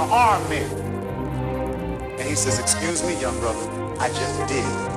to harm me. And he says, Excuse me, young brother, I just did.